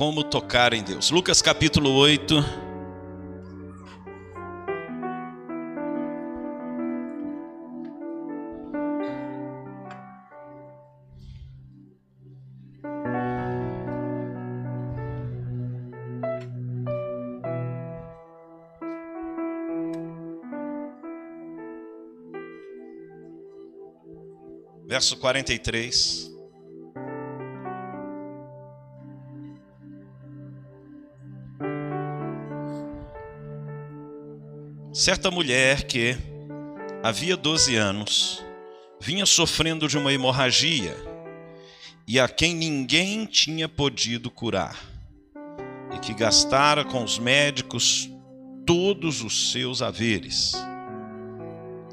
como tocar em Deus. Lucas capítulo 8. Verso 43. Certa mulher que havia 12 anos vinha sofrendo de uma hemorragia e a quem ninguém tinha podido curar, e que gastara com os médicos todos os seus haveres.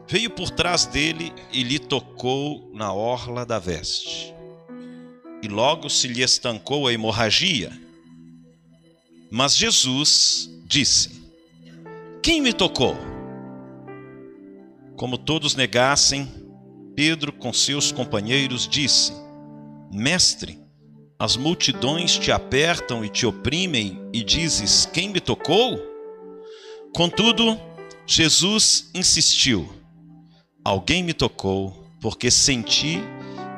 Veio por trás dele e lhe tocou na orla da veste. E logo se lhe estancou a hemorragia. Mas Jesus disse: quem me tocou? Como todos negassem, Pedro, com seus companheiros, disse: Mestre, as multidões te apertam e te oprimem, e dizes: Quem me tocou? Contudo, Jesus insistiu: Alguém me tocou, porque senti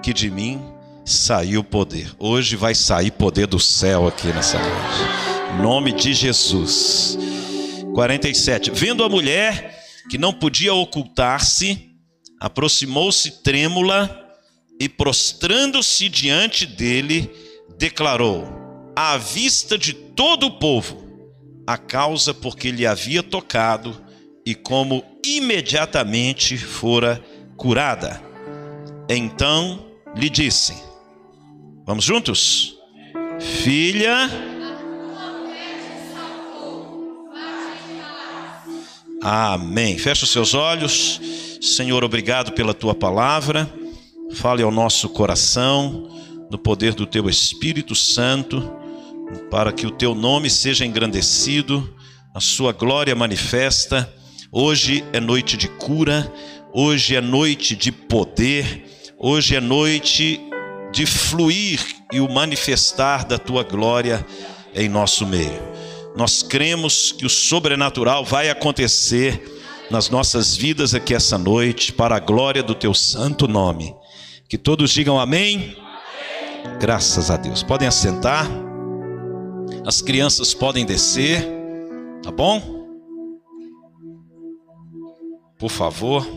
que de mim saiu poder. Hoje vai sair poder do céu aqui nessa noite. Nome de Jesus. 47. Vendo a mulher que não podia ocultar-se, aproximou-se trêmula e, prostrando-se diante dele, declarou, à vista de todo o povo, a causa porque lhe havia tocado e como imediatamente fora curada. Então lhe disse: Vamos juntos? Filha, Amém. Feche os seus olhos. Senhor, obrigado pela tua palavra. Fale ao nosso coração, no poder do teu Espírito Santo, para que o teu nome seja engrandecido, a sua glória manifesta. Hoje é noite de cura, hoje é noite de poder, hoje é noite de fluir e o manifestar da tua glória em nosso meio. Nós cremos que o sobrenatural vai acontecer nas nossas vidas aqui essa noite, para a glória do teu santo nome. Que todos digam amém. amém. Graças a Deus. Podem assentar. As crianças podem descer, tá bom? Por favor.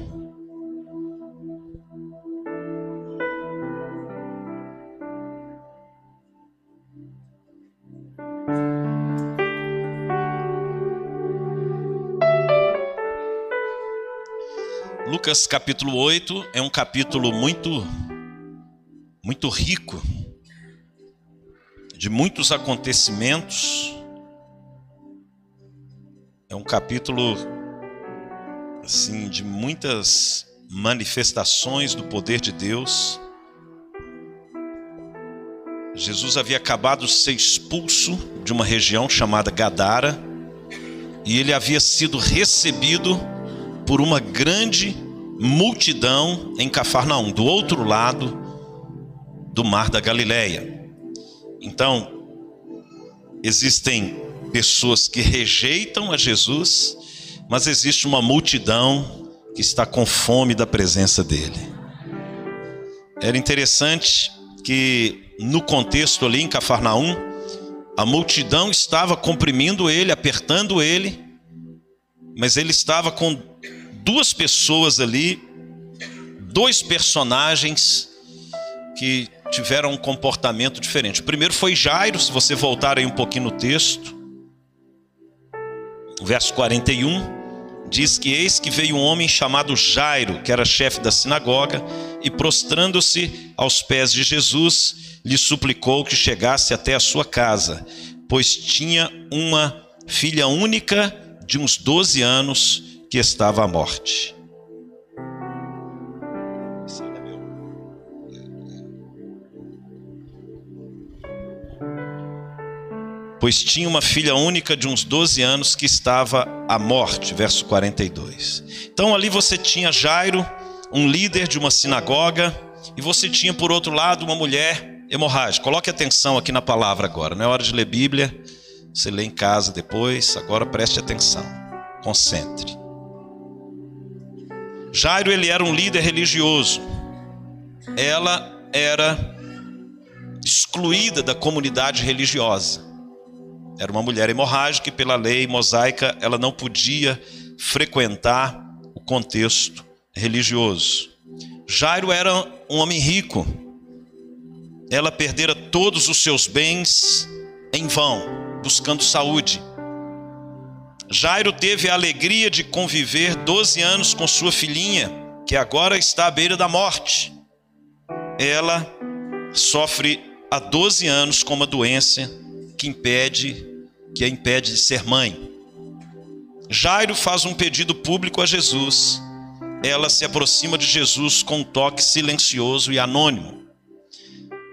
Lucas capítulo 8 é um capítulo muito muito rico de muitos acontecimentos. É um capítulo assim de muitas manifestações do poder de Deus. Jesus havia acabado de ser expulso de uma região chamada Gadara e ele havia sido recebido por uma grande multidão em Cafarnaum, do outro lado do mar da Galileia. Então, existem pessoas que rejeitam a Jesus, mas existe uma multidão que está com fome da presença dele. Era interessante que no contexto ali em Cafarnaum, a multidão estava comprimindo ele, apertando ele, mas ele estava com duas pessoas ali, dois personagens que tiveram um comportamento diferente. O primeiro foi Jairo, se você voltar aí um pouquinho no texto, o verso 41 diz que eis que veio um homem chamado Jairo, que era chefe da sinagoga, e prostrando-se aos pés de Jesus, lhe suplicou que chegasse até a sua casa, pois tinha uma filha única de uns 12 anos que estava à morte. Pois tinha uma filha única de uns 12 anos que estava à morte, verso 42. Então ali você tinha Jairo, um líder de uma sinagoga, e você tinha por outro lado uma mulher hemorrágica. Coloque atenção aqui na palavra agora. Não é hora de ler Bíblia. Você lê em casa depois. Agora preste atenção. Concentre. Jairo ele era um líder religioso. Ela era excluída da comunidade religiosa. Era uma mulher hemorrágica e pela lei mosaica ela não podia frequentar o contexto religioso. Jairo era um homem rico. Ela perdera todos os seus bens em vão, buscando saúde. Jairo teve a alegria de conviver 12 anos com sua filhinha, que agora está à beira da morte. Ela sofre há 12 anos com uma doença que impede que a impede de ser mãe. Jairo faz um pedido público a Jesus. Ela se aproxima de Jesus com um toque silencioso e anônimo.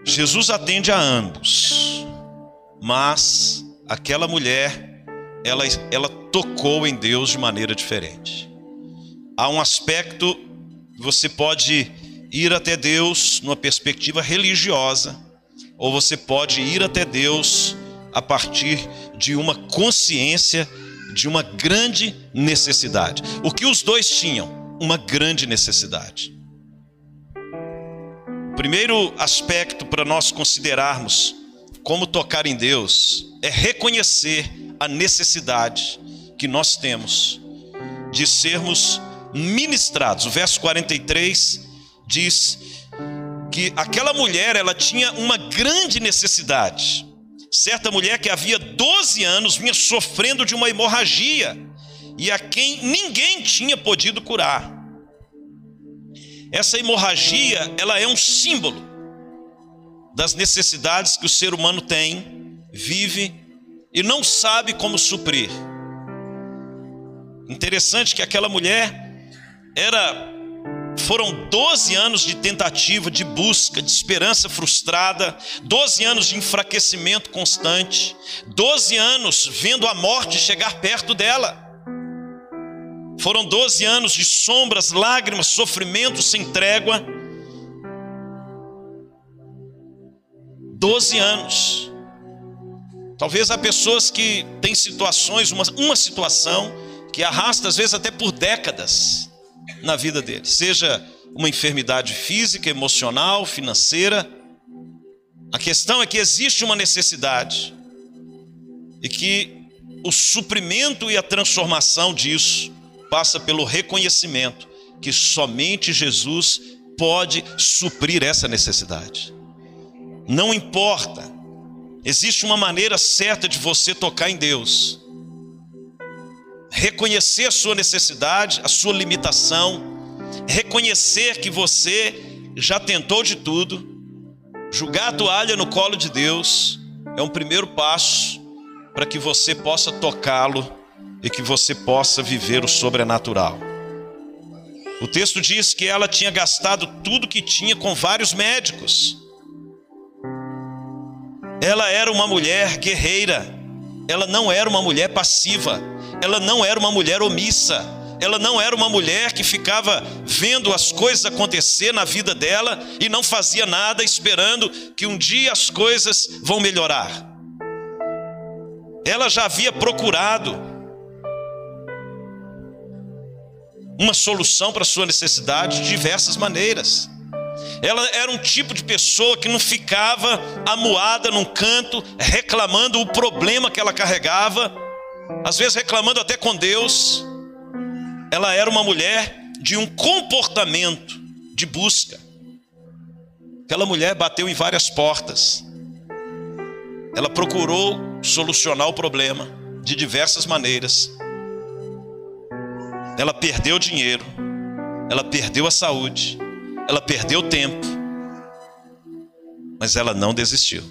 Jesus atende a ambos, mas aquela mulher, ela, ela tocou em Deus de maneira diferente. Há um aspecto, você pode ir até Deus numa perspectiva religiosa, ou você pode ir até Deus a partir de uma consciência de uma grande necessidade. O que os dois tinham? Uma grande necessidade. Primeiro aspecto para nós considerarmos como tocar em Deus é reconhecer a necessidade que nós temos de sermos ministrados. O verso 43 diz que aquela mulher ela tinha uma grande necessidade certa mulher que havia 12 anos vinha sofrendo de uma hemorragia e a quem ninguém tinha podido curar. Essa hemorragia, ela é um símbolo das necessidades que o ser humano tem, vive e não sabe como suprir. Interessante que aquela mulher era foram 12 anos de tentativa, de busca, de esperança frustrada, 12 anos de enfraquecimento constante, 12 anos vendo a morte chegar perto dela. Foram 12 anos de sombras, lágrimas, sofrimento sem trégua. 12 anos. Talvez há pessoas que têm situações, uma, uma situação que arrasta às vezes até por décadas na vida dele, seja uma enfermidade física, emocional, financeira. A questão é que existe uma necessidade e que o suprimento e a transformação disso passa pelo reconhecimento que somente Jesus pode suprir essa necessidade. Não importa, existe uma maneira certa de você tocar em Deus reconhecer a sua necessidade, a sua limitação, reconhecer que você já tentou de tudo, jogar a toalha no colo de Deus, é um primeiro passo para que você possa tocá-lo e que você possa viver o sobrenatural. O texto diz que ela tinha gastado tudo que tinha com vários médicos. Ela era uma mulher guerreira, ela não era uma mulher passiva ela não era uma mulher omissa, ela não era uma mulher que ficava vendo as coisas acontecer na vida dela e não fazia nada esperando que um dia as coisas vão melhorar. Ela já havia procurado uma solução para sua necessidade de diversas maneiras. Ela era um tipo de pessoa que não ficava amuada num canto, reclamando o problema que ela carregava às vezes reclamando até com Deus. Ela era uma mulher de um comportamento de busca. Aquela mulher bateu em várias portas. Ela procurou solucionar o problema de diversas maneiras. Ela perdeu dinheiro, ela perdeu a saúde, ela perdeu tempo, mas ela não desistiu.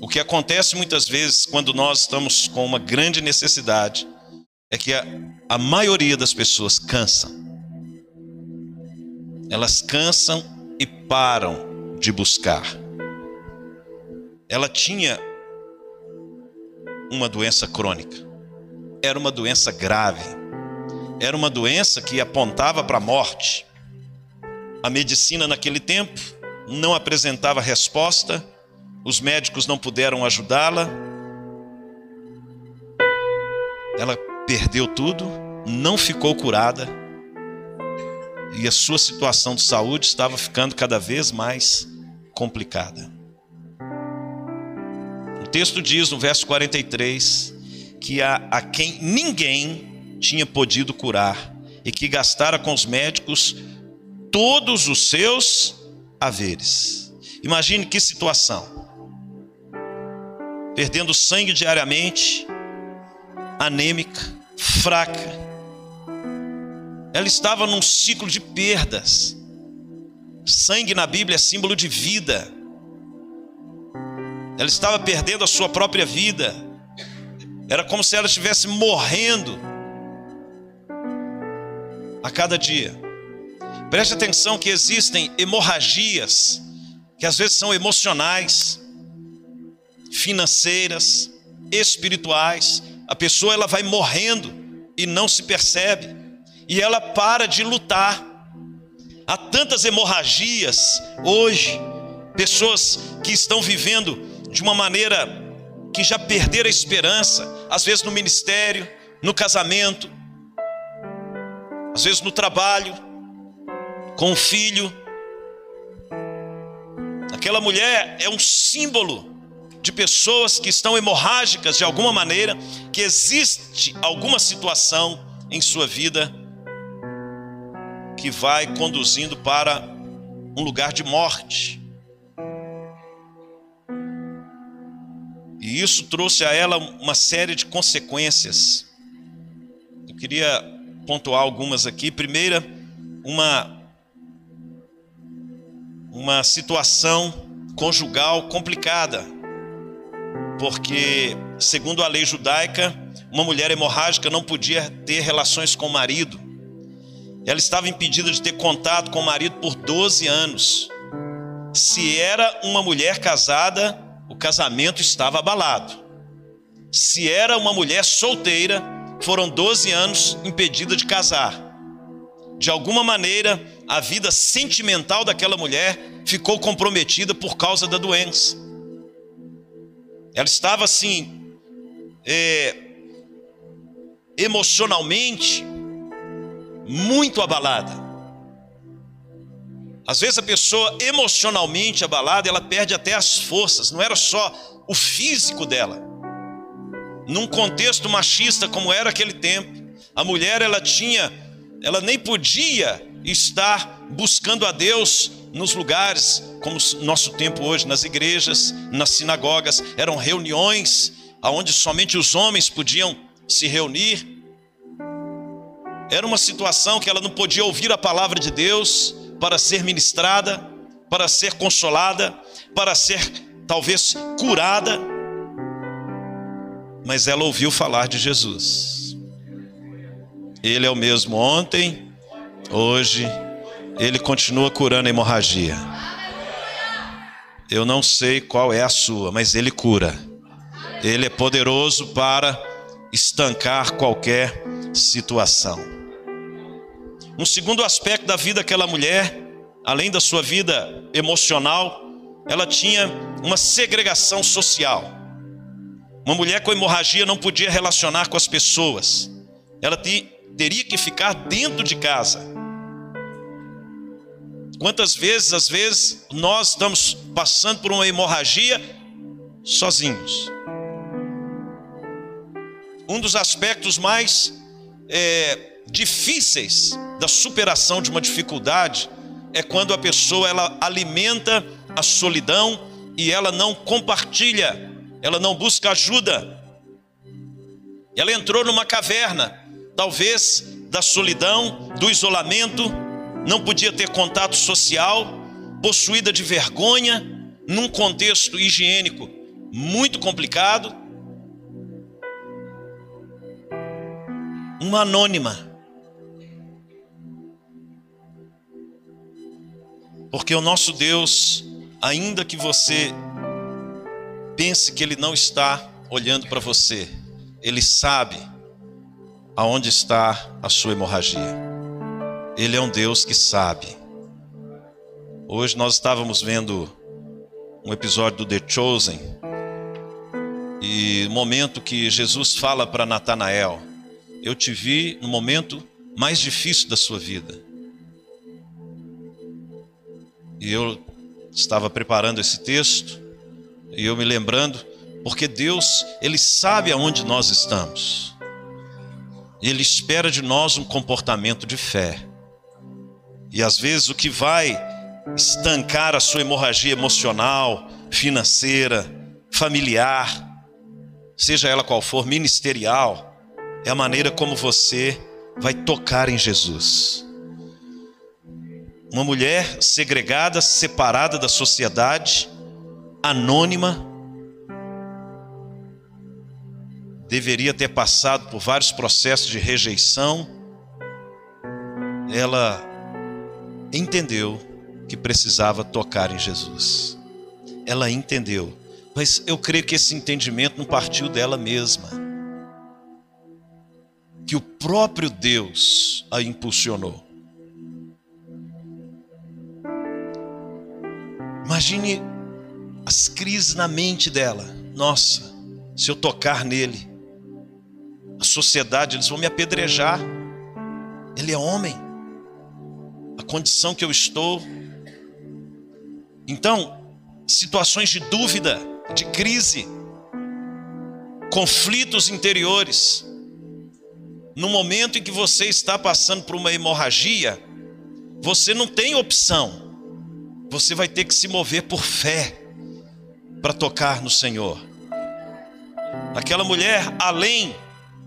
O que acontece muitas vezes quando nós estamos com uma grande necessidade é que a, a maioria das pessoas cansam. Elas cansam e param de buscar. Ela tinha uma doença crônica. Era uma doença grave. Era uma doença que apontava para a morte. A medicina naquele tempo não apresentava resposta, os médicos não puderam ajudá-la. Ela perdeu tudo, não ficou curada e a sua situação de saúde estava ficando cada vez mais complicada. O texto diz no verso 43 que a, a quem ninguém tinha podido curar e que gastara com os médicos todos os seus haveres. Imagine que situação. Perdendo sangue diariamente, anêmica, fraca. Ela estava num ciclo de perdas. Sangue na Bíblia é símbolo de vida. Ela estava perdendo a sua própria vida. Era como se ela estivesse morrendo a cada dia. Preste atenção que existem hemorragias, que às vezes são emocionais, financeiras, espirituais. A pessoa ela vai morrendo e não se percebe, e ela para de lutar. Há tantas hemorragias hoje, pessoas que estão vivendo de uma maneira que já perderam a esperança, às vezes no ministério, no casamento, às vezes no trabalho, com o filho. Aquela mulher é um símbolo de pessoas que estão hemorrágicas de alguma maneira, que existe alguma situação em sua vida que vai conduzindo para um lugar de morte. E isso trouxe a ela uma série de consequências. Eu queria pontuar algumas aqui. Primeira, uma uma situação conjugal complicada, porque, segundo a lei judaica, uma mulher hemorrágica não podia ter relações com o marido. Ela estava impedida de ter contato com o marido por 12 anos. Se era uma mulher casada, o casamento estava abalado. Se era uma mulher solteira, foram 12 anos impedida de casar de alguma maneira, a vida sentimental daquela mulher ficou comprometida por causa da doença. Ela estava assim, é, emocionalmente, muito abalada. Às vezes a pessoa emocionalmente abalada, ela perde até as forças, não era só o físico dela. Num contexto machista como era aquele tempo, a mulher ela tinha ela nem podia estar buscando a Deus nos lugares, como nosso tempo hoje, nas igrejas, nas sinagogas, eram reuniões onde somente os homens podiam se reunir. Era uma situação que ela não podia ouvir a palavra de Deus para ser ministrada, para ser consolada, para ser talvez curada, mas ela ouviu falar de Jesus. Ele é o mesmo ontem, hoje, ele continua curando a hemorragia. Eu não sei qual é a sua, mas ele cura. Ele é poderoso para estancar qualquer situação. Um segundo aspecto da vida daquela mulher, além da sua vida emocional, ela tinha uma segregação social. Uma mulher com hemorragia não podia relacionar com as pessoas. Ela teria que ficar dentro de casa. Quantas vezes, às vezes, nós estamos passando por uma hemorragia sozinhos? Um dos aspectos mais é, difíceis da superação de uma dificuldade é quando a pessoa ela alimenta a solidão e ela não compartilha, ela não busca ajuda. Ela entrou numa caverna talvez da solidão, do isolamento, não podia ter contato social, possuída de vergonha, num contexto higiênico muito complicado. Uma anônima. Porque o nosso Deus, ainda que você pense que Ele não está olhando para você, Ele sabe aonde está a sua hemorragia. Ele é um Deus que sabe. Hoje nós estávamos vendo um episódio do The Chosen e o momento que Jesus fala para Natanael: Eu te vi no momento mais difícil da sua vida. E eu estava preparando esse texto e eu me lembrando, porque Deus, Ele sabe aonde nós estamos. Ele espera de nós um comportamento de fé. E às vezes o que vai estancar a sua hemorragia emocional, financeira, familiar, seja ela qual for, ministerial, é a maneira como você vai tocar em Jesus. Uma mulher segregada, separada da sociedade, anônima, deveria ter passado por vários processos de rejeição, ela entendeu que precisava tocar em Jesus. Ela entendeu, mas eu creio que esse entendimento não partiu dela mesma. Que o próprio Deus a impulsionou. Imagine as crises na mente dela. Nossa, se eu tocar nele, a sociedade, eles vão me apedrejar. Ele é homem. A condição que eu estou, então, situações de dúvida, de crise, conflitos interiores. No momento em que você está passando por uma hemorragia, você não tem opção. Você vai ter que se mover por fé para tocar no Senhor. Aquela mulher, além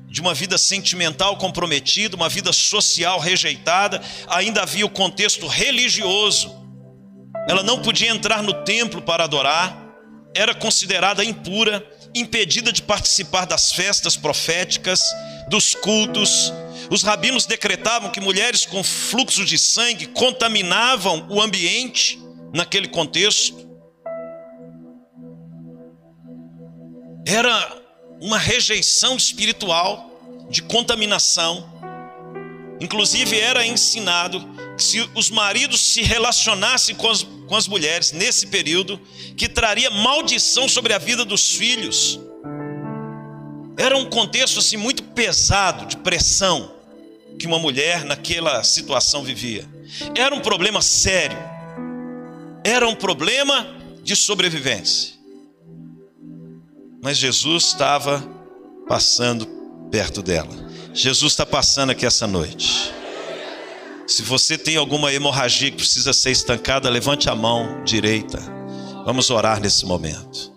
de uma vida sentimental comprometida, uma vida social rejeitada, ainda havia o contexto religioso ela não podia entrar no templo para adorar, era considerada impura, impedida de participar das festas proféticas, dos cultos. Os rabinos decretavam que mulheres com fluxo de sangue contaminavam o ambiente naquele contexto. Era uma rejeição espiritual, de contaminação. Inclusive, era ensinado que se os maridos se relacionassem com as, com as mulheres nesse período, que traria maldição sobre a vida dos filhos. Era um contexto assim muito pesado de pressão que uma mulher naquela situação vivia. Era um problema sério. Era um problema de sobrevivência. Mas Jesus estava passando perto dela. Jesus está passando aqui essa noite. Se você tem alguma hemorragia que precisa ser estancada, levante a mão direita. Vamos orar nesse momento.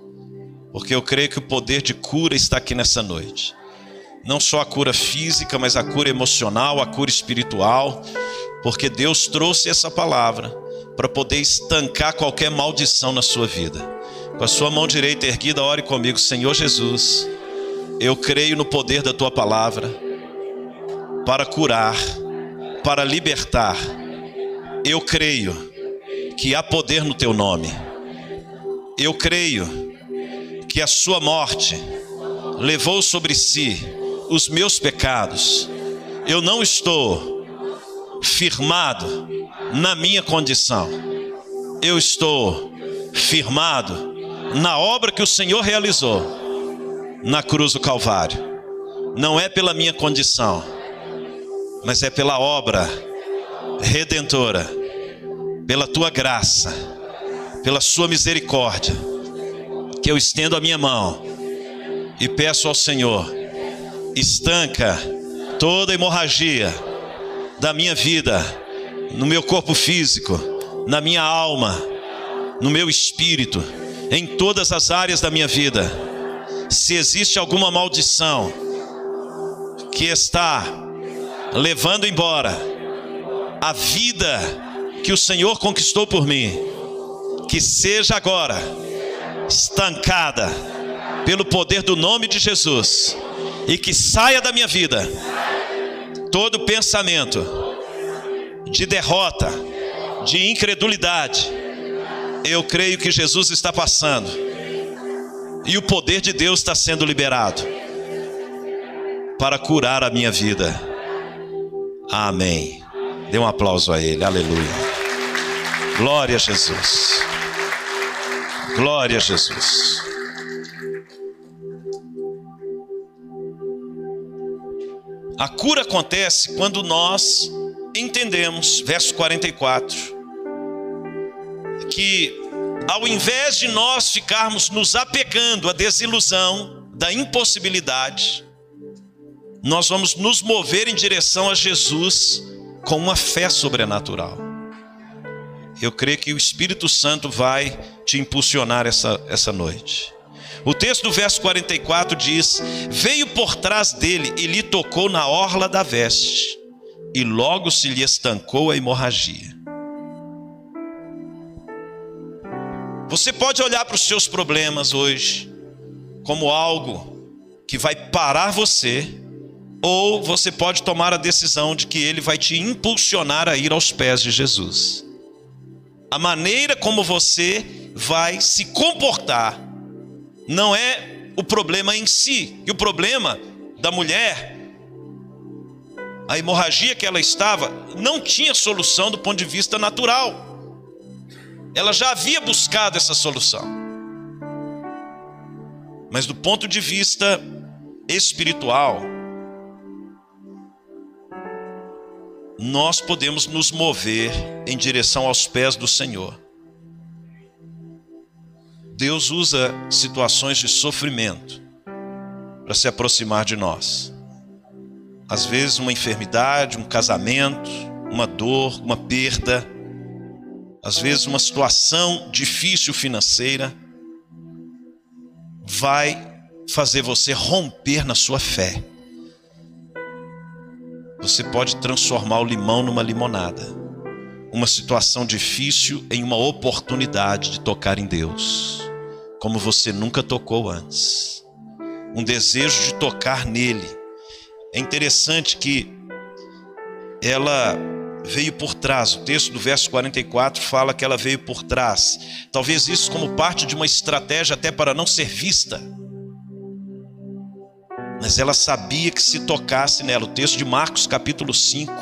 Porque eu creio que o poder de cura está aqui nessa noite. Não só a cura física, mas a cura emocional, a cura espiritual. Porque Deus trouxe essa palavra para poder estancar qualquer maldição na sua vida. Com a sua mão direita erguida, ore comigo, Senhor Jesus. Eu creio no poder da tua palavra para curar para libertar. Eu creio que há poder no teu nome. Eu creio que a sua morte levou sobre si os meus pecados. Eu não estou firmado na minha condição. Eu estou firmado na obra que o Senhor realizou na cruz do Calvário. Não é pela minha condição mas é pela obra redentora, pela tua graça, pela sua misericórdia, que eu estendo a minha mão e peço ao Senhor, estanca toda hemorragia da minha vida, no meu corpo físico, na minha alma, no meu espírito, em todas as áreas da minha vida. Se existe alguma maldição que está levando embora a vida que o Senhor conquistou por mim, que seja agora estancada pelo poder do nome de Jesus e que saia da minha vida todo pensamento de derrota, de incredulidade. Eu creio que Jesus está passando e o poder de Deus está sendo liberado para curar a minha vida. Amém. Dê um aplauso a Ele. Aleluia. Glória a Jesus. Glória a Jesus. A cura acontece quando nós entendemos, verso 44, que ao invés de nós ficarmos nos apegando à desilusão, da impossibilidade, nós vamos nos mover em direção a Jesus com uma fé sobrenatural. Eu creio que o Espírito Santo vai te impulsionar essa, essa noite. O texto do verso 44 diz: Veio por trás dele e lhe tocou na orla da veste, e logo se lhe estancou a hemorragia. Você pode olhar para os seus problemas hoje como algo que vai parar você, ou você pode tomar a decisão de que ele vai te impulsionar a ir aos pés de Jesus. A maneira como você vai se comportar não é o problema em si, e o problema da mulher, a hemorragia que ela estava, não tinha solução do ponto de vista natural. Ela já havia buscado essa solução. Mas do ponto de vista espiritual, nós podemos nos mover em direção aos pés do Senhor. Deus usa situações de sofrimento para se aproximar de nós. Às vezes, uma enfermidade, um casamento, uma dor, uma perda às vezes uma situação difícil financeira, vai fazer você romper na sua fé. Você pode transformar o limão numa limonada, uma situação difícil em uma oportunidade de tocar em Deus, como você nunca tocou antes. Um desejo de tocar nele. É interessante que ela veio por trás. O texto do verso 44 fala que ela veio por trás. Talvez isso como parte de uma estratégia até para não ser vista. Mas ela sabia que se tocasse nela. O texto de Marcos capítulo 5,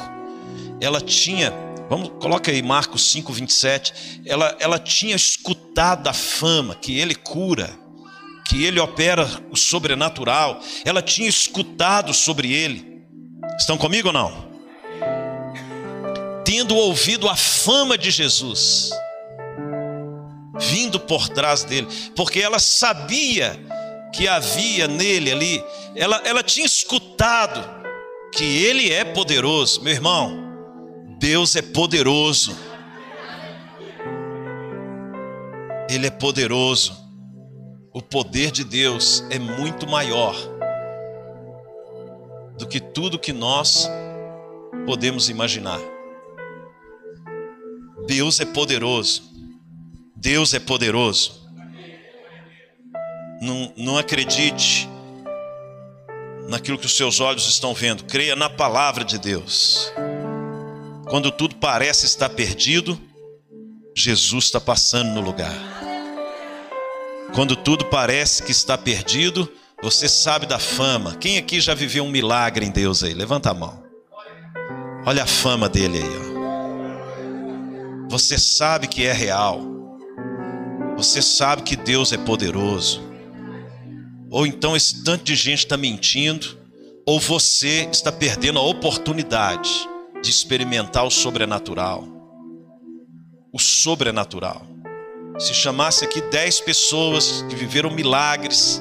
ela tinha, vamos, coloca aí Marcos 5, 27. Ela, ela tinha escutado a fama que ele cura, que ele opera o sobrenatural. Ela tinha escutado sobre ele. Estão comigo ou não? Tendo ouvido a fama de Jesus, vindo por trás dele, porque ela sabia que havia nele ali, ela, ela tinha escutado que ele é poderoso, meu irmão, Deus é poderoso, Ele é poderoso, o poder de Deus é muito maior do que tudo que nós podemos imaginar. Deus é poderoso. Deus é poderoso. Não, não acredite naquilo que os seus olhos estão vendo. Creia na palavra de Deus. Quando tudo parece estar perdido, Jesus está passando no lugar. Quando tudo parece que está perdido, você sabe da fama. Quem aqui já viveu um milagre em Deus aí? Levanta a mão. Olha a fama dele aí, ó. Você sabe que é real. Você sabe que Deus é poderoso. Ou então esse tanto de gente está mentindo, ou você está perdendo a oportunidade de experimentar o sobrenatural. O sobrenatural. Se chamasse aqui dez pessoas que viveram milagres,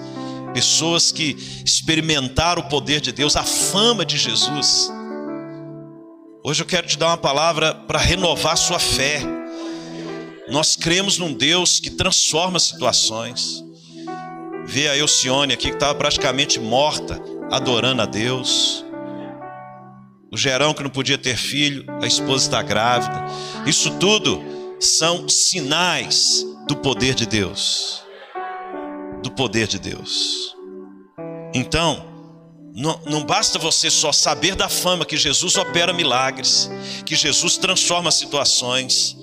pessoas que experimentaram o poder de Deus, a fama de Jesus Hoje eu quero te dar uma palavra para renovar sua fé. Nós cremos num Deus que transforma situações. Vê a Elcione aqui que estava praticamente morta, adorando a Deus. O Gerão que não podia ter filho, a esposa está grávida. Isso tudo são sinais do poder de Deus. Do poder de Deus. Então, não, não, basta você só saber da fama que Jesus opera milagres, que Jesus transforma situações.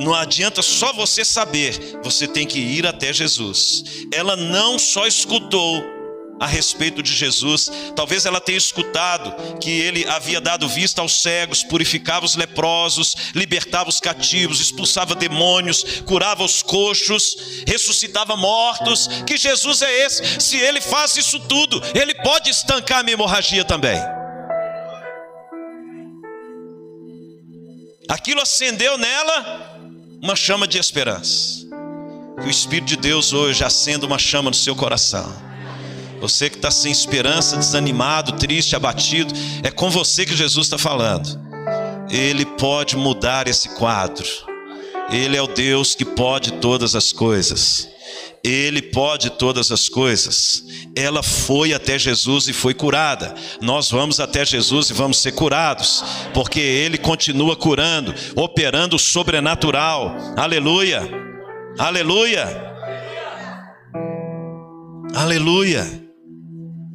Não adianta só você saber, você tem que ir até Jesus. Ela não só escutou, a respeito de Jesus. Talvez ela tenha escutado que ele havia dado vista aos cegos, purificava os leprosos, libertava os cativos, expulsava demônios, curava os coxos, ressuscitava mortos. Que Jesus é esse? Se ele faz isso tudo, ele pode estancar a minha hemorragia também. Aquilo acendeu nela uma chama de esperança. Que o Espírito de Deus hoje acenda uma chama no seu coração você que está sem esperança, desanimado, triste, abatido, é com você que Jesus está falando. Ele pode mudar esse quadro. Ele é o Deus que pode todas as coisas. Ele pode todas as coisas. Ela foi até Jesus e foi curada. Nós vamos até Jesus e vamos ser curados, porque Ele continua curando, operando o sobrenatural. Aleluia, aleluia, aleluia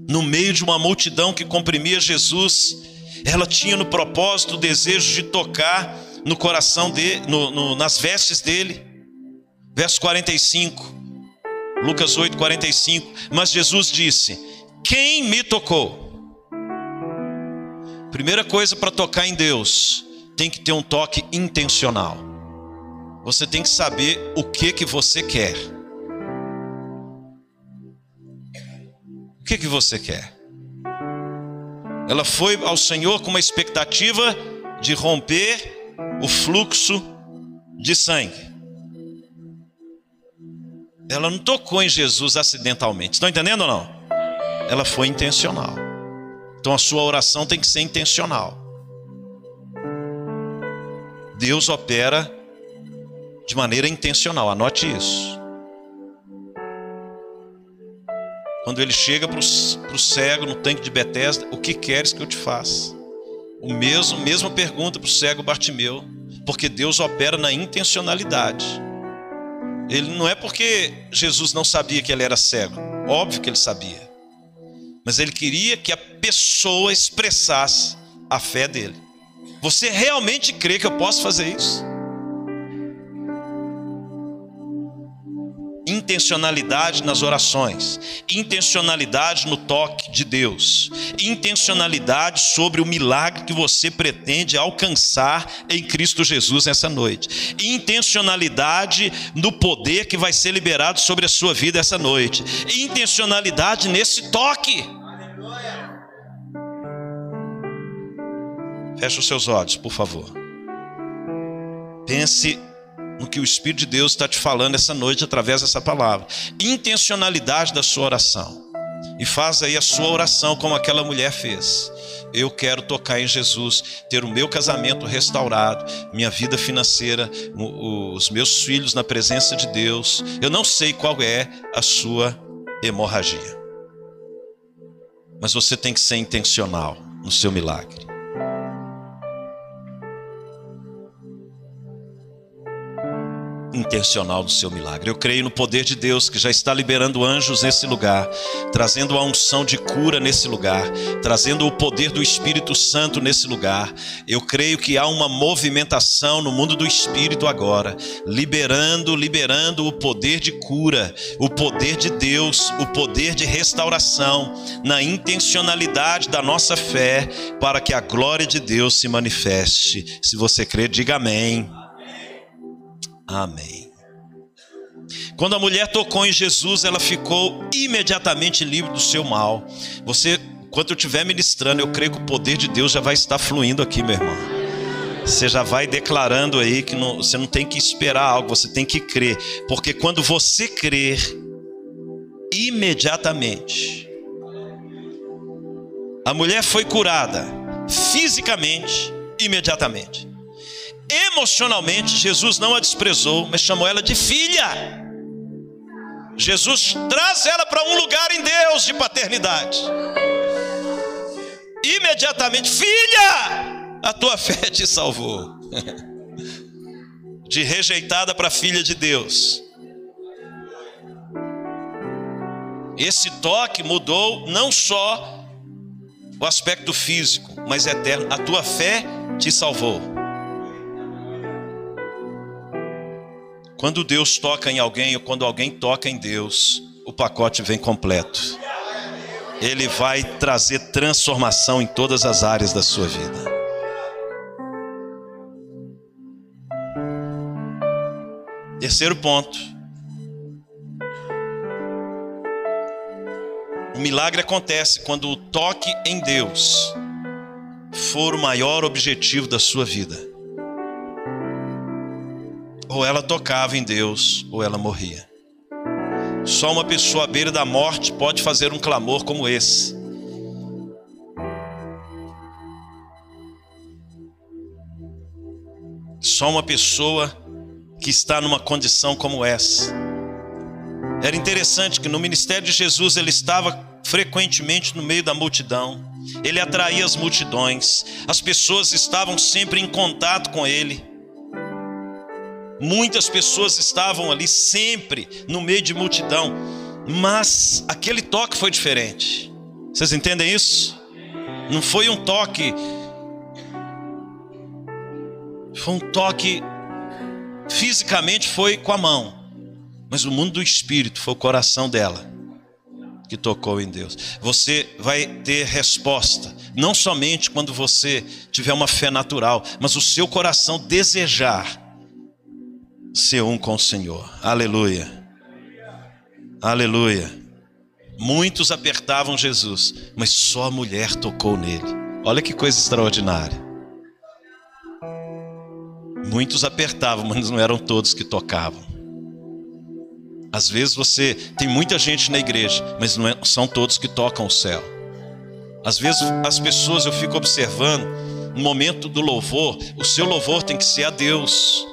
no meio de uma multidão que comprimia Jesus, ela tinha no propósito o desejo de tocar no coração dele, no, no, nas vestes dele. Verso 45, Lucas 8, 45. Mas Jesus disse: Quem me tocou? Primeira coisa para tocar em Deus, tem que ter um toque intencional. Você tem que saber o que que você quer. O que, que você quer? Ela foi ao Senhor com uma expectativa de romper o fluxo de sangue. Ela não tocou em Jesus acidentalmente. Estão entendendo ou não? Ela foi intencional. Então a sua oração tem que ser intencional. Deus opera de maneira intencional. Anote isso. Quando ele chega para o cego no tanque de Betesda, o que queres que eu te faça? O mesmo, mesma pergunta para o cego Bartimeu, porque Deus opera na intencionalidade. Ele não é porque Jesus não sabia que ele era cego, óbvio que ele sabia, mas ele queria que a pessoa expressasse a fé dele. Você realmente crê que eu posso fazer isso? Intencionalidade nas orações, intencionalidade no toque de Deus, intencionalidade sobre o milagre que você pretende alcançar em Cristo Jesus essa noite, intencionalidade no poder que vai ser liberado sobre a sua vida essa noite, intencionalidade nesse toque. Feche os seus olhos, por favor. Pense no que o Espírito de Deus está te falando essa noite através dessa palavra. Intencionalidade da sua oração. E faz aí a sua oração como aquela mulher fez. Eu quero tocar em Jesus, ter o meu casamento restaurado, minha vida financeira, os meus filhos na presença de Deus. Eu não sei qual é a sua hemorragia. Mas você tem que ser intencional no seu milagre. Intencional do seu milagre. Eu creio no poder de Deus que já está liberando anjos nesse lugar, trazendo a unção de cura nesse lugar, trazendo o poder do Espírito Santo nesse lugar. Eu creio que há uma movimentação no mundo do Espírito agora, liberando, liberando o poder de cura, o poder de Deus, o poder de restauração, na intencionalidade da nossa fé, para que a glória de Deus se manifeste. Se você crê, diga amém. Amém. Quando a mulher tocou em Jesus, ela ficou imediatamente livre do seu mal. Você, enquanto eu estiver ministrando, eu creio que o poder de Deus já vai estar fluindo aqui, meu irmão. Você já vai declarando aí que não, você não tem que esperar algo, você tem que crer. Porque quando você crer, imediatamente, a mulher foi curada, fisicamente, imediatamente. Emocionalmente, Jesus não a desprezou, mas chamou ela de filha. Jesus traz ela para um lugar em Deus de paternidade. Imediatamente, filha, a tua fé te salvou. De rejeitada para filha de Deus. Esse toque mudou não só o aspecto físico, mas eterno. A tua fé te salvou. Quando Deus toca em alguém ou quando alguém toca em Deus, o pacote vem completo. ele vai trazer transformação em todas as áreas da sua vida. Terceiro ponto. O milagre acontece quando o toque em Deus for o maior objetivo da sua vida. Ou ela tocava em Deus, ou ela morria. Só uma pessoa à beira da morte pode fazer um clamor como esse. Só uma pessoa que está numa condição como essa. Era interessante que no ministério de Jesus ele estava frequentemente no meio da multidão, ele atraía as multidões, as pessoas estavam sempre em contato com ele. Muitas pessoas estavam ali sempre no meio de multidão, mas aquele toque foi diferente. Vocês entendem isso? Não foi um toque, foi um toque fisicamente foi com a mão, mas o mundo do espírito foi o coração dela que tocou em Deus. Você vai ter resposta, não somente quando você tiver uma fé natural, mas o seu coração desejar ser um com o Senhor. Aleluia. Aleluia. Muitos apertavam Jesus, mas só a mulher tocou nele. Olha que coisa extraordinária. Muitos apertavam, mas não eram todos que tocavam. Às vezes você tem muita gente na igreja, mas não é, são todos que tocam o céu. Às vezes as pessoas eu fico observando, no momento do louvor, o seu louvor tem que ser a Deus.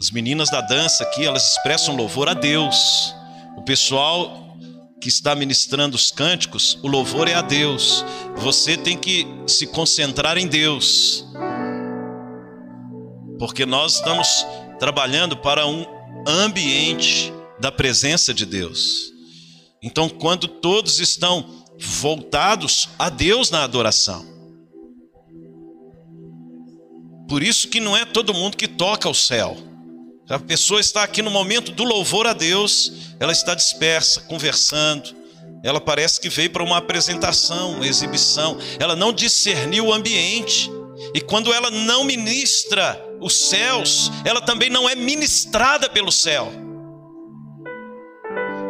As meninas da dança aqui, elas expressam louvor a Deus. O pessoal que está ministrando os cânticos, o louvor é a Deus. Você tem que se concentrar em Deus. Porque nós estamos trabalhando para um ambiente da presença de Deus. Então, quando todos estão voltados a Deus na adoração. Por isso que não é todo mundo que toca o céu. A pessoa está aqui no momento do louvor a Deus, ela está dispersa, conversando. Ela parece que veio para uma apresentação, uma exibição. Ela não discerniu o ambiente. E quando ela não ministra os céus, ela também não é ministrada pelo céu.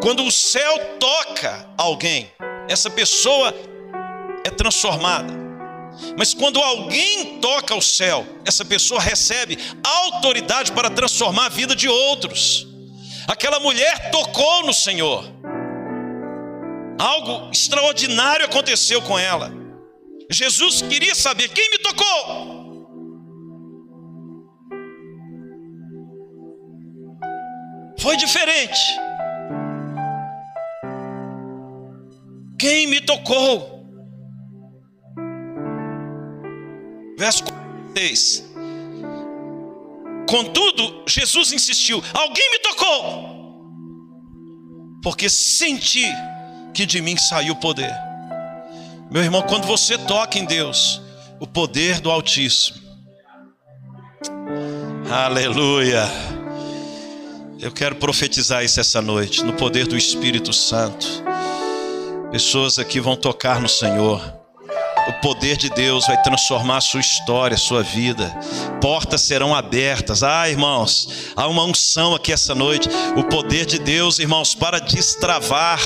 Quando o céu toca alguém, essa pessoa é transformada. Mas quando alguém toca o céu, essa pessoa recebe autoridade para transformar a vida de outros. Aquela mulher tocou no Senhor. Algo extraordinário aconteceu com ela. Jesus queria saber quem me tocou. Foi diferente. Quem me tocou? Verso 46. Contudo, Jesus insistiu: Alguém me tocou, porque senti que de mim saiu o poder. Meu irmão, quando você toca em Deus, o poder do Altíssimo, aleluia. Eu quero profetizar isso essa noite, no poder do Espírito Santo. Pessoas aqui vão tocar no Senhor. O poder de Deus vai transformar a sua história, a sua vida. Portas serão abertas. Ah, irmãos, há uma unção aqui essa noite. O poder de Deus, irmãos, para destravar,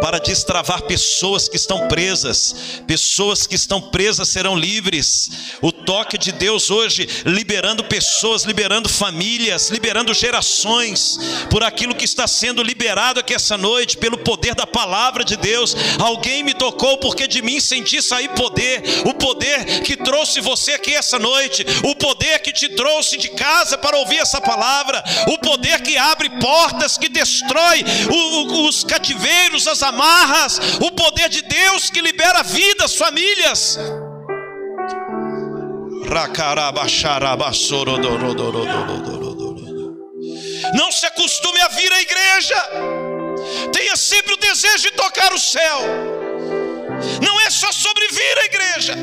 para destravar pessoas que estão presas. Pessoas que estão presas serão livres. O toque de Deus hoje liberando pessoas, liberando famílias, liberando gerações por aquilo que está sendo liberado aqui essa noite pelo poder da palavra de Deus. Alguém me tocou porque de mim senti sair poder poder, o poder que trouxe você aqui essa noite, o poder que te trouxe de casa para ouvir essa palavra, o poder que abre portas, que destrói os cativeiros, as amarras, o poder de Deus que libera vidas, famílias. Não se acostume a vir à igreja. Tenha sempre o desejo de tocar o céu. Não é só sobre vir à igreja.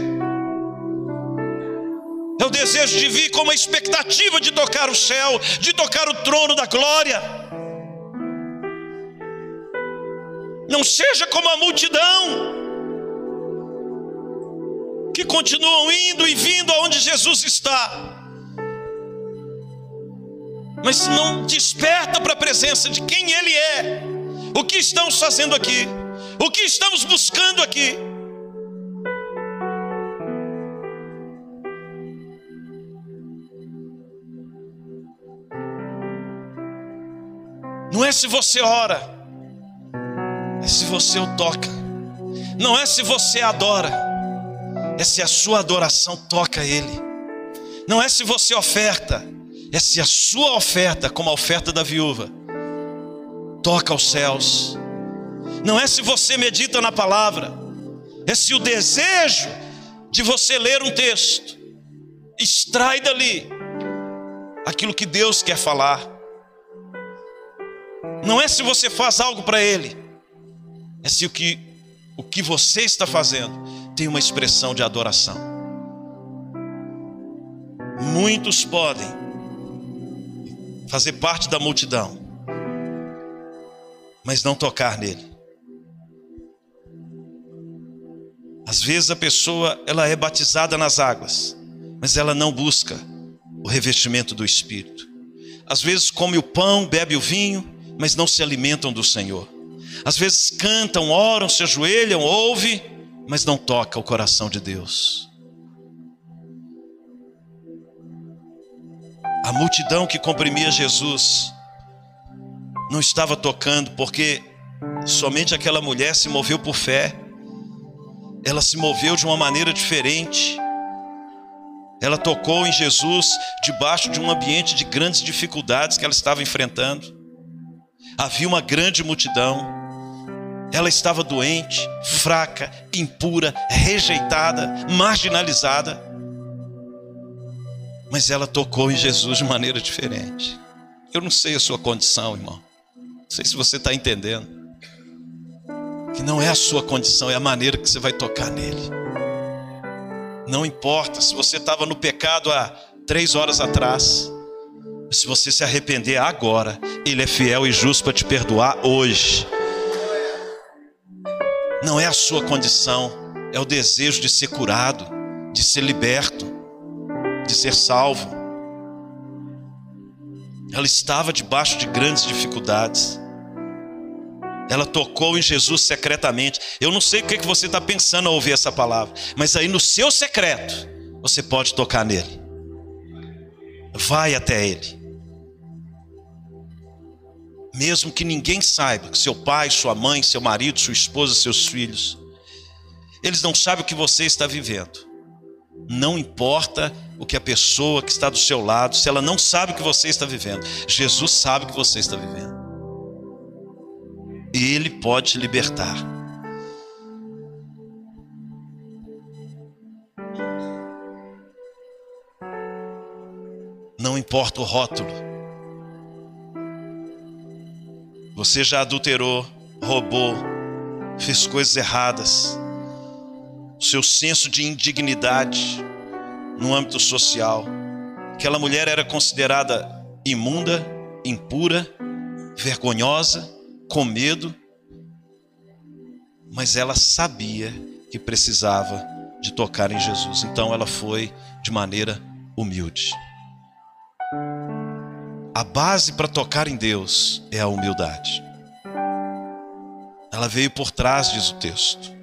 É o desejo de vir com uma expectativa de tocar o céu, de tocar o trono da glória. Não seja como a multidão que continuam indo e vindo aonde Jesus está. Mas não desperta para a presença de quem Ele é. O que estamos fazendo aqui? O que estamos buscando aqui? Não é se você ora, é se você o toca. Não é se você adora, é se a sua adoração toca Ele. Não é se você oferta, é se a sua oferta, como a oferta da viúva, toca aos céus. Não é se você medita na palavra, é se o desejo de você ler um texto extrai dali aquilo que Deus quer falar. Não é se você faz algo para Ele, é se o que, o que você está fazendo tem uma expressão de adoração. Muitos podem fazer parte da multidão, mas não tocar nele. Às vezes a pessoa ela é batizada nas águas, mas ela não busca o revestimento do Espírito. Às vezes come o pão, bebe o vinho, mas não se alimentam do Senhor. Às vezes cantam, oram, se ajoelham, ouvem, mas não toca o coração de Deus. A multidão que comprimia Jesus não estava tocando porque somente aquela mulher se moveu por fé. Ela se moveu de uma maneira diferente. Ela tocou em Jesus debaixo de um ambiente de grandes dificuldades que ela estava enfrentando. Havia uma grande multidão. Ela estava doente, fraca, impura, rejeitada, marginalizada. Mas ela tocou em Jesus de maneira diferente. Eu não sei a sua condição, irmão. Não sei se você está entendendo. Que não é a sua condição, é a maneira que você vai tocar nele. Não importa se você estava no pecado há três horas atrás. Se você se arrepender agora, Ele é fiel e justo para te perdoar hoje. Não é a sua condição, é o desejo de ser curado, de ser liberto, de ser salvo. Ela estava debaixo de grandes dificuldades. Ela tocou em Jesus secretamente. Eu não sei o que você está pensando ao ouvir essa palavra, mas aí no seu secreto, você pode tocar nele. Vai até ele. Mesmo que ninguém saiba, que seu pai, sua mãe, seu marido, sua esposa, seus filhos, eles não sabem o que você está vivendo. Não importa o que a pessoa que está do seu lado, se ela não sabe o que você está vivendo, Jesus sabe o que você está vivendo. Ele pode te libertar. Não importa o rótulo. Você já adulterou, roubou, fez coisas erradas. O seu senso de indignidade no âmbito social. Aquela mulher era considerada imunda, impura, vergonhosa com medo, mas ela sabia que precisava de tocar em Jesus. Então ela foi de maneira humilde. A base para tocar em Deus é a humildade. Ela veio por trás, diz o texto.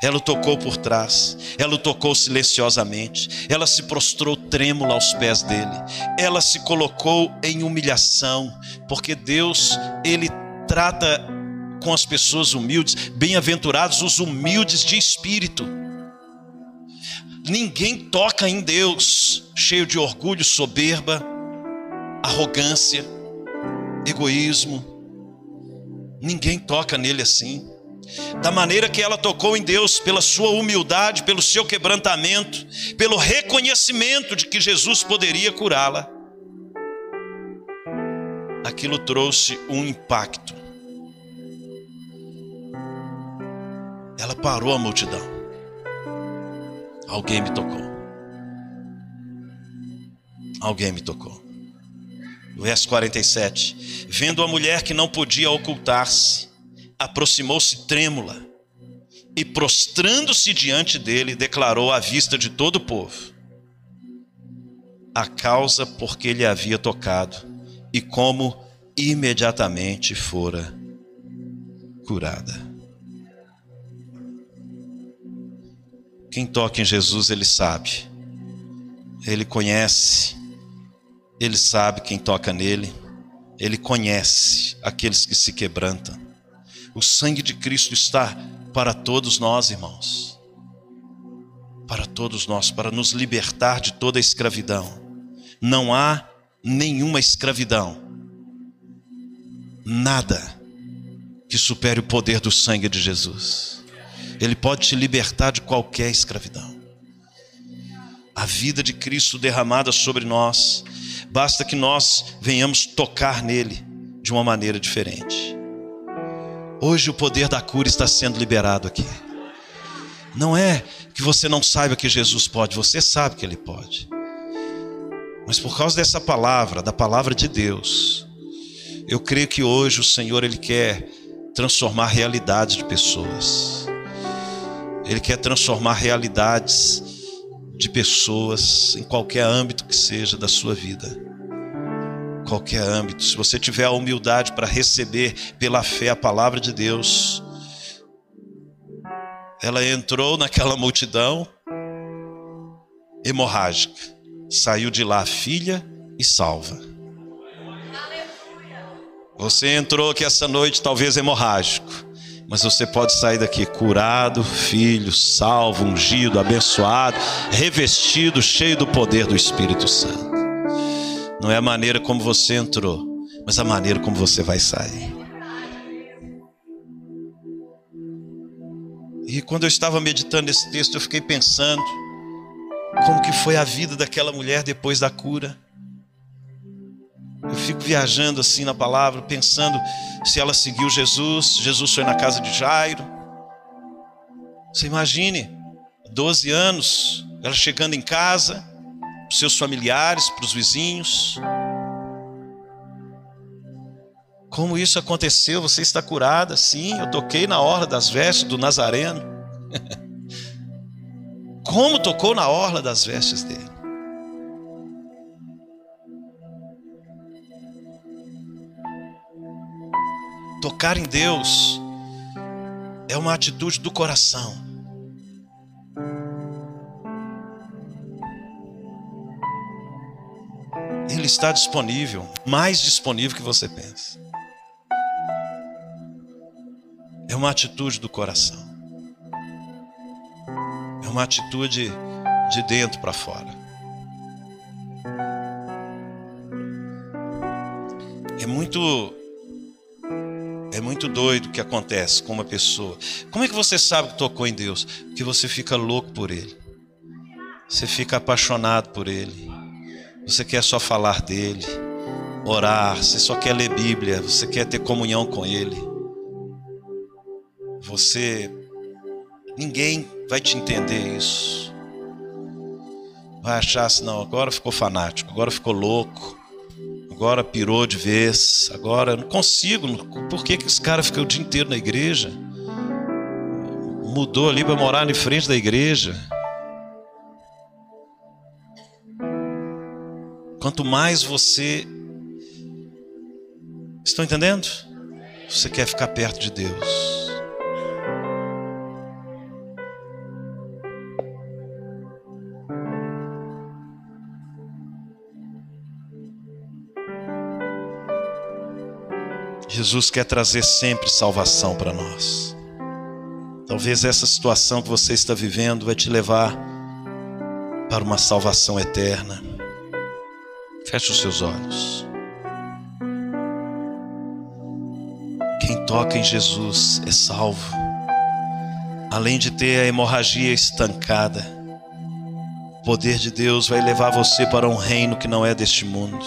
Ela o tocou por trás, ela o tocou silenciosamente, ela se prostrou trêmula aos pés dele, ela se colocou em humilhação, porque Deus, ele trata com as pessoas humildes, bem-aventurados os humildes de espírito. Ninguém toca em Deus cheio de orgulho, soberba, arrogância, egoísmo. Ninguém toca nele assim. Da maneira que ela tocou em Deus, pela sua humildade, pelo seu quebrantamento, pelo reconhecimento de que Jesus poderia curá-la, aquilo trouxe um impacto. Ela parou a multidão. Alguém me tocou. Alguém me tocou. Verso 47. Vendo a mulher que não podia ocultar-se, aproximou-se trêmula e, prostrando-se diante dele, declarou à vista de todo o povo a causa por que ele havia tocado e como imediatamente fora curada. Quem toca em Jesus, ele sabe, ele conhece, ele sabe quem toca nele, ele conhece aqueles que se quebrantam. O sangue de Cristo está para todos nós, irmãos. Para todos nós, para nos libertar de toda a escravidão. Não há nenhuma escravidão, nada que supere o poder do sangue de Jesus. Ele pode te libertar de qualquer escravidão. A vida de Cristo derramada sobre nós, basta que nós venhamos tocar nele de uma maneira diferente. Hoje o poder da cura está sendo liberado aqui. Não é que você não saiba que Jesus pode, você sabe que ele pode. Mas por causa dessa palavra, da palavra de Deus, eu creio que hoje o Senhor ele quer transformar realidades de pessoas. Ele quer transformar realidades de pessoas em qualquer âmbito que seja da sua vida. Qualquer âmbito. Se você tiver a humildade para receber pela fé a palavra de Deus, ela entrou naquela multidão hemorrágica saiu de lá filha e salva. Você entrou aqui essa noite, talvez hemorrágico, mas você pode sair daqui curado, filho, salvo, ungido, abençoado, revestido, cheio do poder do Espírito Santo. Não é a maneira como você entrou, mas a maneira como você vai sair. E quando eu estava meditando nesse texto, eu fiquei pensando como que foi a vida daquela mulher depois da cura. Eu fico viajando assim na palavra, pensando se ela seguiu Jesus, Jesus foi na casa de Jairo. Você imagine, 12 anos, ela chegando em casa, para os seus familiares, para os vizinhos. Como isso aconteceu? Você está curada? Sim, eu toquei na orla das vestes do Nazareno. como tocou na orla das vestes dele. Tocar em Deus é uma atitude do coração. Ele está disponível, mais disponível que você pensa. É uma atitude do coração. É uma atitude de dentro para fora. É muito é muito doido o que acontece com uma pessoa. Como é que você sabe que tocou em Deus? Porque você fica louco por ele. Você fica apaixonado por ele. Você quer só falar dele, orar, você só quer ler Bíblia, você quer ter comunhão com ele. Você ninguém vai te entender isso. Vai achar assim, não, agora ficou fanático, agora ficou louco, agora pirou de vez, agora não consigo. Por que, que esse cara fica o dia inteiro na igreja? Mudou ali para morar em frente da igreja. Quanto mais você. Estão entendendo? Você quer ficar perto de Deus. Jesus quer trazer sempre salvação para nós. Talvez essa situação que você está vivendo vai te levar para uma salvação eterna. Feche os seus olhos. Quem toca em Jesus é salvo. Além de ter a hemorragia estancada, o poder de Deus vai levar você para um reino que não é deste mundo.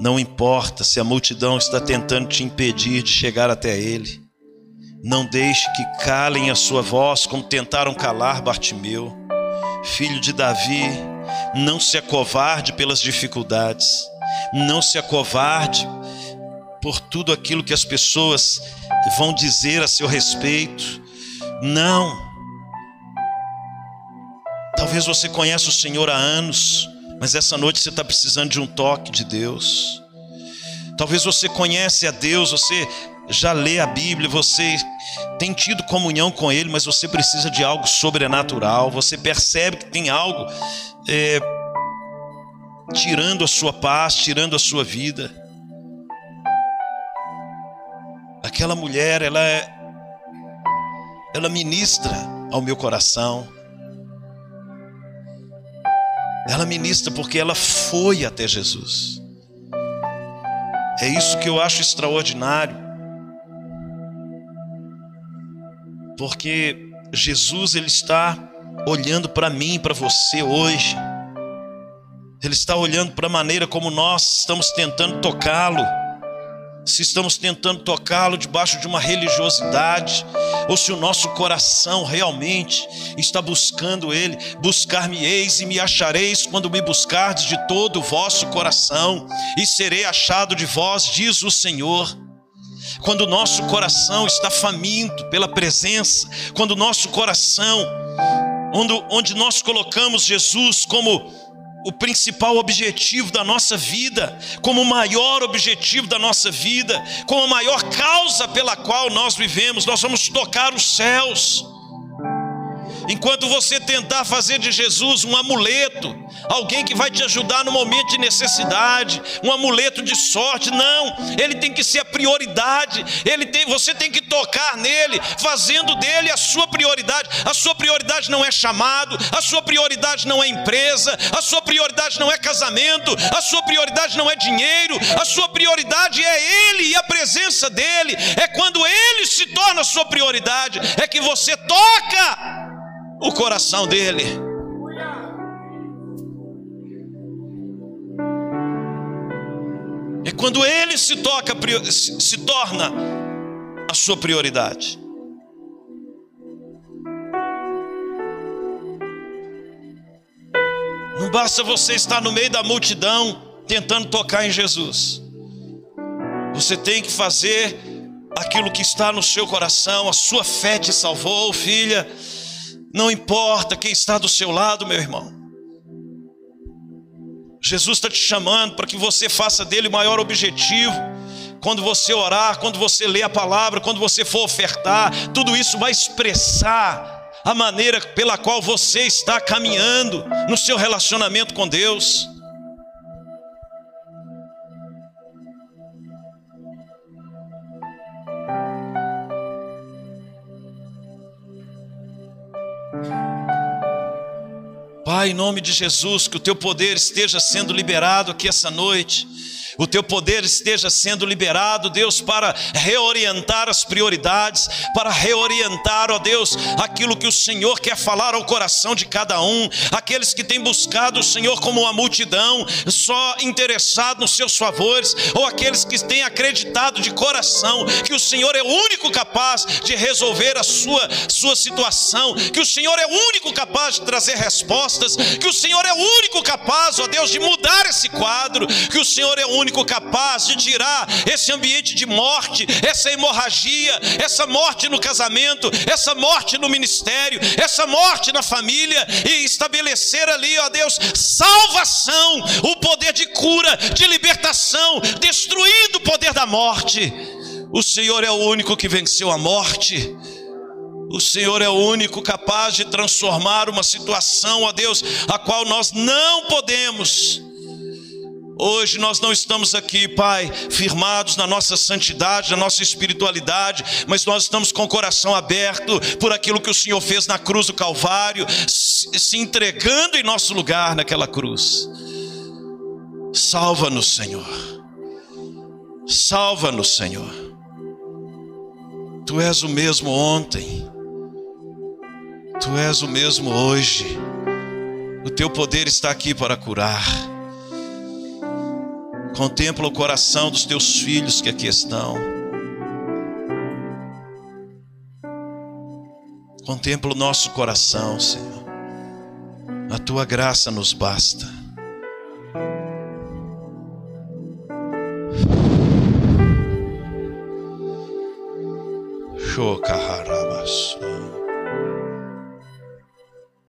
Não importa se a multidão está tentando te impedir de chegar até Ele. Não deixe que calem a sua voz como tentaram calar Bartimeu. Filho de Davi, não se acovarde pelas dificuldades. Não se acovarde por tudo aquilo que as pessoas vão dizer a seu respeito. Não. Talvez você conheça o Senhor há anos, mas essa noite você está precisando de um toque de Deus. Talvez você conhece a Deus, você já lê a Bíblia, você tem tido comunhão com Ele, mas você precisa de algo sobrenatural. Você percebe que tem algo é, tirando a sua paz, tirando a sua vida. Aquela mulher, ela é, ela ministra ao meu coração. Ela ministra porque ela foi até Jesus. É isso que eu acho extraordinário. Porque Jesus ele está olhando para mim, para você hoje. Ele está olhando para a maneira como nós estamos tentando tocá-lo se estamos tentando tocá-lo debaixo de uma religiosidade, ou se o nosso coração realmente está buscando Ele. Buscar-me-eis e me achareis quando me buscardes de todo o vosso coração, e serei achado de vós, diz o Senhor. Quando o nosso coração está faminto pela presença, quando o nosso coração, onde, onde nós colocamos Jesus como o principal objetivo da nossa vida, como o maior objetivo da nossa vida, como a maior causa pela qual nós vivemos, nós vamos tocar os céus. Enquanto você tentar fazer de Jesus um amuleto, alguém que vai te ajudar no momento de necessidade, um amuleto de sorte, não, ele tem que ser a prioridade. Ele tem, você tem que tocar nele, fazendo dele a sua prioridade. A sua prioridade não é chamado, a sua prioridade não é empresa, a sua prioridade não é casamento, a sua prioridade não é dinheiro, a sua prioridade é ele e a presença dele. É quando ele se torna a sua prioridade, é que você toca o coração dele. É quando ele se toca, se torna a sua prioridade. Não basta você estar no meio da multidão tentando tocar em Jesus. Você tem que fazer aquilo que está no seu coração, a sua fé te salvou, filha. Não importa quem está do seu lado, meu irmão. Jesus está te chamando para que você faça dele o maior objetivo. Quando você orar, quando você ler a palavra, quando você for ofertar, tudo isso vai expressar a maneira pela qual você está caminhando no seu relacionamento com Deus. Pai, em nome de Jesus, que o teu poder esteja sendo liberado aqui essa noite o teu poder esteja sendo liberado, Deus, para reorientar as prioridades, para reorientar, ó Deus, aquilo que o Senhor quer falar ao coração de cada um, aqueles que têm buscado o Senhor como uma multidão, só interessado nos seus favores, ou aqueles que têm acreditado de coração que o Senhor é o único capaz de resolver a sua, sua situação, que o Senhor é o único capaz de trazer respostas, que o Senhor é o único capaz, ó Deus, de mudar esse quadro, que o Senhor é o único único capaz de tirar esse ambiente de morte, essa hemorragia, essa morte no casamento, essa morte no ministério, essa morte na família e estabelecer ali, ó Deus, salvação, o poder de cura, de libertação, destruindo o poder da morte. O Senhor é o único que venceu a morte. O Senhor é o único capaz de transformar uma situação, ó Deus, a qual nós não podemos Hoje nós não estamos aqui, Pai, firmados na nossa santidade, na nossa espiritualidade, mas nós estamos com o coração aberto por aquilo que o Senhor fez na cruz do Calvário, se entregando em nosso lugar naquela cruz. Salva-nos, Senhor. Salva-nos, Senhor. Tu és o mesmo ontem. Tu és o mesmo hoje. O teu poder está aqui para curar. Contempla o coração dos teus filhos que aqui estão. Contempla o nosso coração, Senhor. A tua graça nos basta. Shokarabasura.